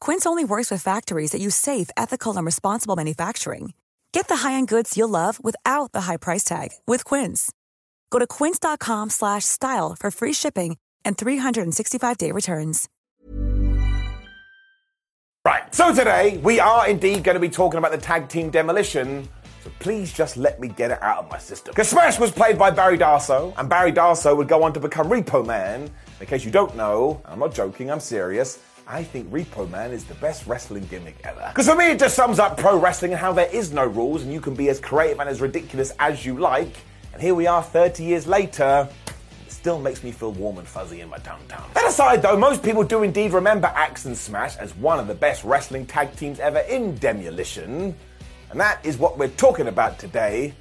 Quince only works with factories that use safe, ethical, and responsible manufacturing. Get the high-end goods you'll love without the high price tag with Quince. Go to quince.com/style for free shipping and 365-day returns. Right, so today we are indeed going to be talking about the tag team demolition. So please just let me get it out of my system. Because Smash was played by Barry Darsow, and Barry Darsow would go on to become Repo Man. In case you don't know, I'm not joking, I'm serious. I think Repo Man is the best wrestling gimmick ever. Because for me, it just sums up pro wrestling and how there is no rules and you can be as creative and as ridiculous as you like. And here we are 30 years later. It still makes me feel warm and fuzzy in my tum. That aside, though, most people do indeed remember Axe and Smash as one of the best wrestling tag teams ever in Demolition. And that is what we're talking about today.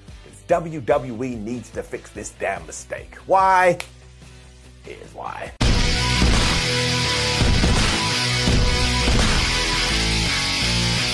WWE needs to fix this damn mistake. Why? Here's why.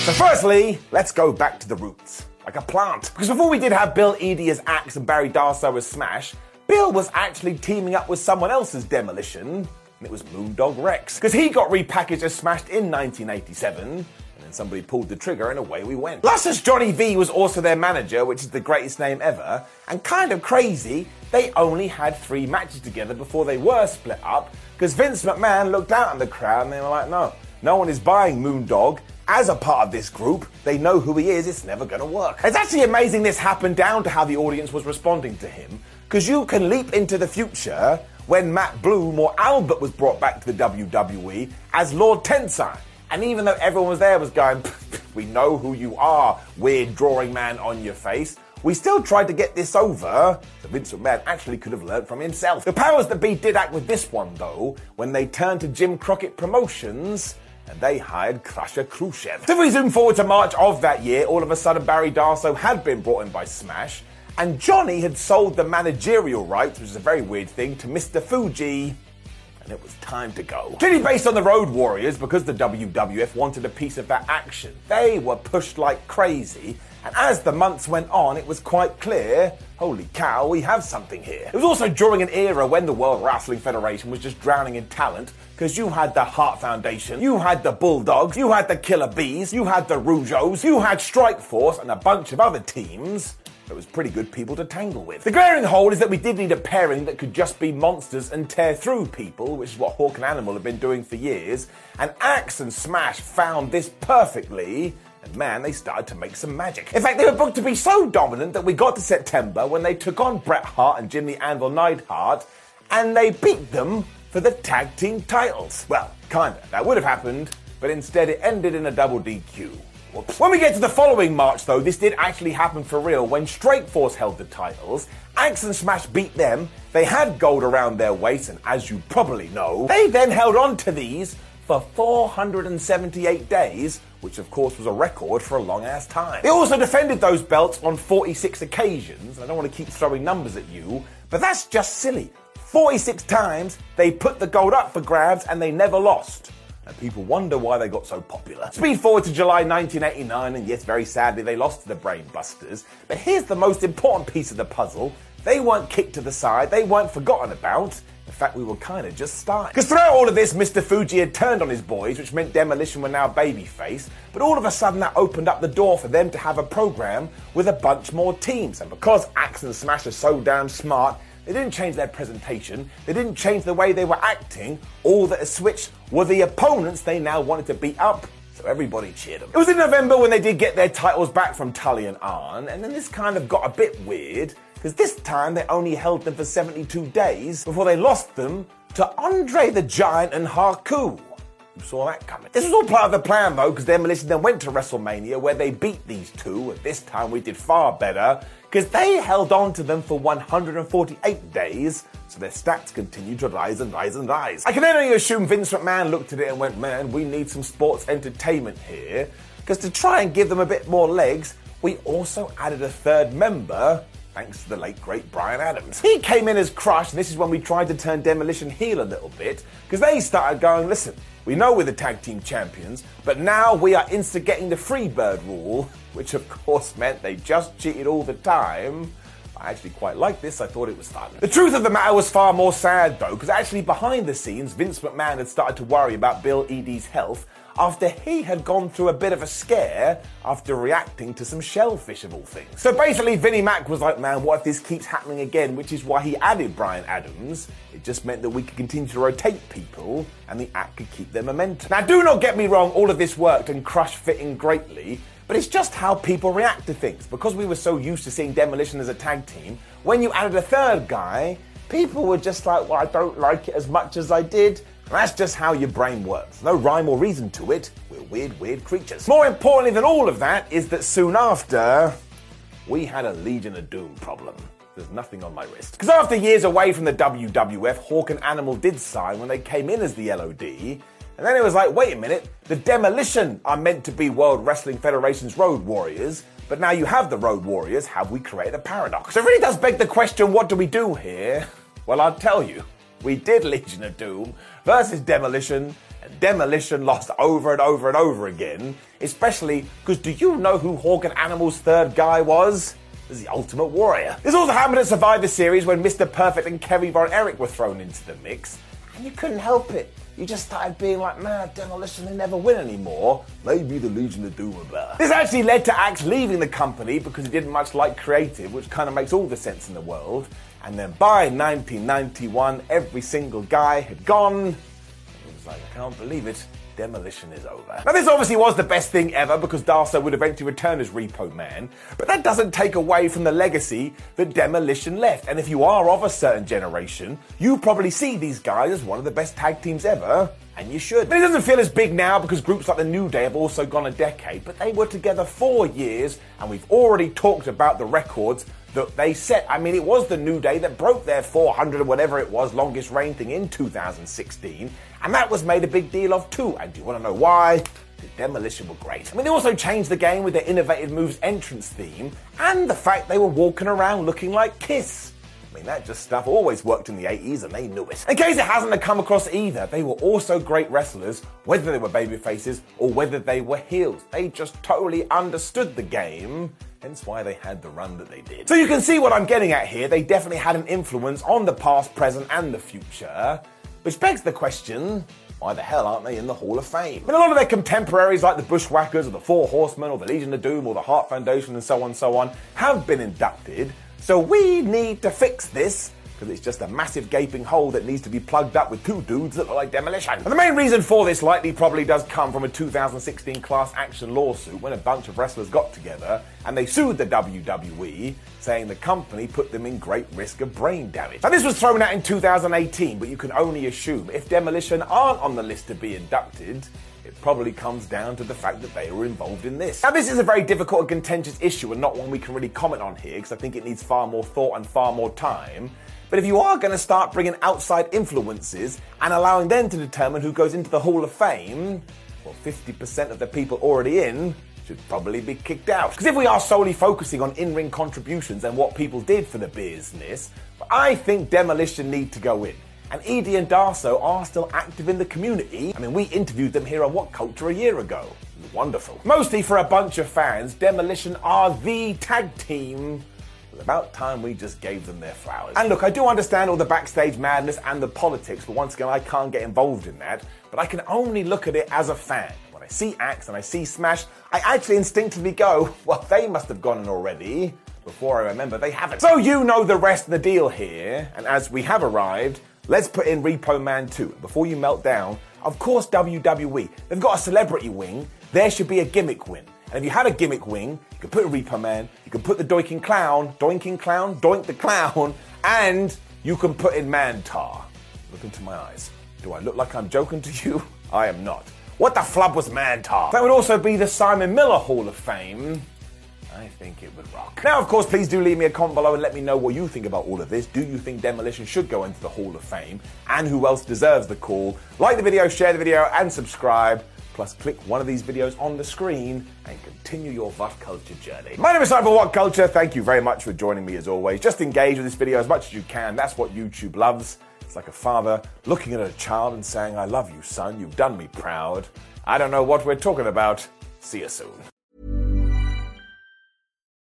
So, firstly, let's go back to the roots, like a plant. Because before we did have Bill Eadie as Axe and Barry Darsow as Smash, Bill was actually teaming up with someone else's demolition, and it was Moondog Rex. Because he got repackaged as Smashed in 1987, and then somebody pulled the trigger and away we went. Luscious Johnny V was also their manager, which is the greatest name ever, and kind of crazy, they only had three matches together before they were split up, because Vince McMahon looked out at the crowd and they were like, no, no one is buying Moondog as a part of this group, they know who he is, it's never gonna work. It's actually amazing this happened down to how the audience was responding to him, because you can leap into the future when Matt Bloom or Albert was brought back to the WWE as Lord Tensai. And even though everyone was there was going, we know who you are, weird drawing man on your face, we still tried to get this over, so Vince McMahon actually could have learned from himself. The powers that be did act with this one, though, when they turned to Jim Crockett Promotions and they hired Crusher Khrushchev. So if we zoom forward to March of that year, all of a sudden Barry Darsow had been brought in by Smash, and Johnny had sold the managerial rights, which is a very weird thing, to Mr. Fuji. And it was time to go. Clearly based on the Road Warriors, because the WWF wanted a piece of that action. They were pushed like crazy, and as the months went on, it was quite clear holy cow, we have something here. It was also during an era when the World Wrestling Federation was just drowning in talent, because you had the Hart Foundation, you had the Bulldogs, you had the Killer Bees, you had the Rougeaus, you had Strike Force, and a bunch of other teams. It was pretty good people to tangle with. The glaring hole is that we did need a pairing that could just be monsters and tear through people, which is what Hawk and Animal have been doing for years. And Axe and Smash found this perfectly. And man, they started to make some magic. In fact, they were booked to be so dominant that we got to September when they took on Bret Hart and Jimmy Anvil Neidhart, and they beat them for the tag team titles. Well, kinda. That would have happened, but instead it ended in a double DQ. When we get to the following March, though, this did actually happen for real. When Strike Force held the titles, Axe and Smash beat them. They had gold around their waist, and as you probably know, they then held on to these for 478 days, which of course was a record for a long ass time. They also defended those belts on 46 occasions. I don't want to keep throwing numbers at you, but that's just silly. 46 times they put the gold up for grabs and they never lost. And people wonder why they got so popular. Speed forward to July 1989, and yes, very sadly, they lost to the Brainbusters. But here's the most important piece of the puzzle they weren't kicked to the side, they weren't forgotten about. In fact, we were kind of just starting. Because throughout all of this, Mr. Fuji had turned on his boys, which meant Demolition were now babyface. But all of a sudden, that opened up the door for them to have a program with a bunch more teams. And because Axe and Smash are so damn smart, they didn't change their presentation. They didn't change the way they were acting. All that has switched were the opponents they now wanted to beat up So everybody cheered them. It was in November when they did get their titles back from Tully and Arn, and then this kind of got a bit weird because this time they only held them for 72 days before they lost them to Andre the Giant and Haku. Who saw that coming? This was all part of the plan though, because Demolition then went to WrestleMania where they beat these two, and this time we did far better because they held on to them for 148 days, so their stats continued to rise and rise and rise. I can only assume Vince McMahon looked at it and went, man, we need some sports entertainment here, because to try and give them a bit more legs, we also added a third member thanks to the late great Brian Adams. He came in as Crush, and this is when we tried to turn Demolition heel a little bit, because they started going, listen, we know we're the tag team champions, but now we are instigating the Freebird rule, which of course meant they just cheated all the time. I actually quite liked this, I thought it was fun. The truth of the matter was far more sad though, because actually behind the scenes, Vince McMahon had started to worry about Bill Eadie's health after he had gone through a bit of a scare after reacting to some shellfish of all things. So basically, Vinnie Mac was like, man, what if this keeps happening again? Which is why he added Brian Adams. It just meant that we could continue to rotate people and the act could keep their momentum. Now, do not get me wrong, all of this worked and Crush fitting greatly. But it's just how people react to things. Because we were so used to seeing Demolition as a tag team, when you added a third guy, people were just like, well, I don't like it as much as I did. That's just how your brain works. No rhyme or reason to it. We're weird, weird creatures. More importantly than all of that is that soon after, we had a Legion of Doom problem. There's nothing on my wrist. Because after years away from the WWF, Hawk and Animal did sign when they came in as the LOD. And then it was like, wait a minute, the Demolition are meant to be World Wrestling Federation's Road Warriors, but now you have the Road Warriors, have we created a paradox? So it really does beg the question, what do we do here? Well, I'll tell you we did Legion of Doom versus Demolition, and Demolition lost over and over and over again. Especially because do you know who Hawk and Animal's third guy was? Was the Ultimate Warrior. This also happened at Survivor Series when Mr. Perfect and Kerry Von Erich were thrown into the mix, and you couldn't help it. You just started being like, man, Demolition, they never win anymore. Maybe the Legion of Doom are better. This actually led to Axe leaving the company because he didn't much like creative, which kind of makes all the sense in the world. And then by 1991, every single guy had gone. Like, I can't believe it. Demolition is over. Now, this obviously was the best thing ever because Darsow would eventually return as Repo Man, but that doesn't take away from the legacy that Demolition left. And if you are of a certain generation, you probably see these guys as one of the best tag teams ever, and you should. But it doesn't feel as big now because groups like the New Day have also gone a decade, but they were together four years, and we've already talked about the records that they set. I mean, it was the New Day that broke their 400 or whatever it was longest reign thing in 2016, and that was made a big deal of too. And do you want to know why? The Demolition were great. I mean, they also changed the game with their innovative moves entrance theme and the fact they were walking around looking like Kiss. I mean, that just stuff always worked in the 80s and they knew it. In case it hasn't come across either, they were also great wrestlers, whether they were baby faces or whether they were heels. They just totally understood the game hence why they had the run that they did. So you can see what I'm getting at here. They definitely had an influence on the past, present, and the future, which begs the question why the hell aren't they in the Hall of Fame? Mean, a lot of their contemporaries, like the Bushwhackers, or the Four Horsemen, or the Legion of Doom, or the Hart Foundation, and so on and so on, have been inducted. So we need to fix this because it's just a massive gaping hole that needs to be plugged up with two dudes that look like demolition. And the main reason for this likely probably does come from a 2016 class action lawsuit when a bunch of wrestlers got together and they sued the WWE, saying the company put them in great risk of brain damage. Now, this was thrown out in 2018, but you can only assume if Demolition aren't on the list to be inducted, it probably comes down to the fact that they were involved in this. Now, this is a very difficult and contentious issue and not one we can really comment on here because I think it needs far more thought and far more time. But if you are going to start bringing outside influences and allowing them to determine who goes into the Hall of Fame, well, 50% of the people already in should probably be kicked out. Because if we are solely focusing on in ring contributions and what people did for the business, I think Demolition need to go in. And Eadie and Darsow are still active in the community. I mean, we interviewed them here on WhatCulture a year ago. Wonderful. Mostly for a bunch of fans, Demolition are the tag team it's about time we just gave them their flowers. And look, I do understand all the backstage madness and the politics, but once again, I can't get involved in that. But I can only look at it as a fan. When I see Axe and I see Smash, I actually instinctively go, well, they must have gone already. Before I remember, they haven't. So you know the rest of the deal here. And as we have arrived, let's put in Repo Man too. Before you melt down, of course, WWE, they've got a celebrity wing there should be a gimmick wing. And if you had a gimmick wing, you could put Repo Man, you could put the Doinking Clown, Doinking Clown, Doink the Clown, and you can put in Mantaur. Look into my eyes. Do I look like I'm joking to you? I am not. What the flub was Mantaur? That would also be the Simon Miller Hall of Fame. I think it would rock. Now, of course, please do leave me a comment below and let me know what you think about all of this. Do you think Demolition should go into the Hall of Fame? And who else deserves the call? Like the video, share the video, and subscribe. Plus, click one of these videos on the screen and continue your WhatCulture journey. My name is Simon WhatCulture. Thank you very much for joining me as always. Just engage with this video as much as you can. That's what YouTube loves. It's like a father looking at a child and saying, I love you, son. You've done me proud. I don't know what we're talking about. See you soon.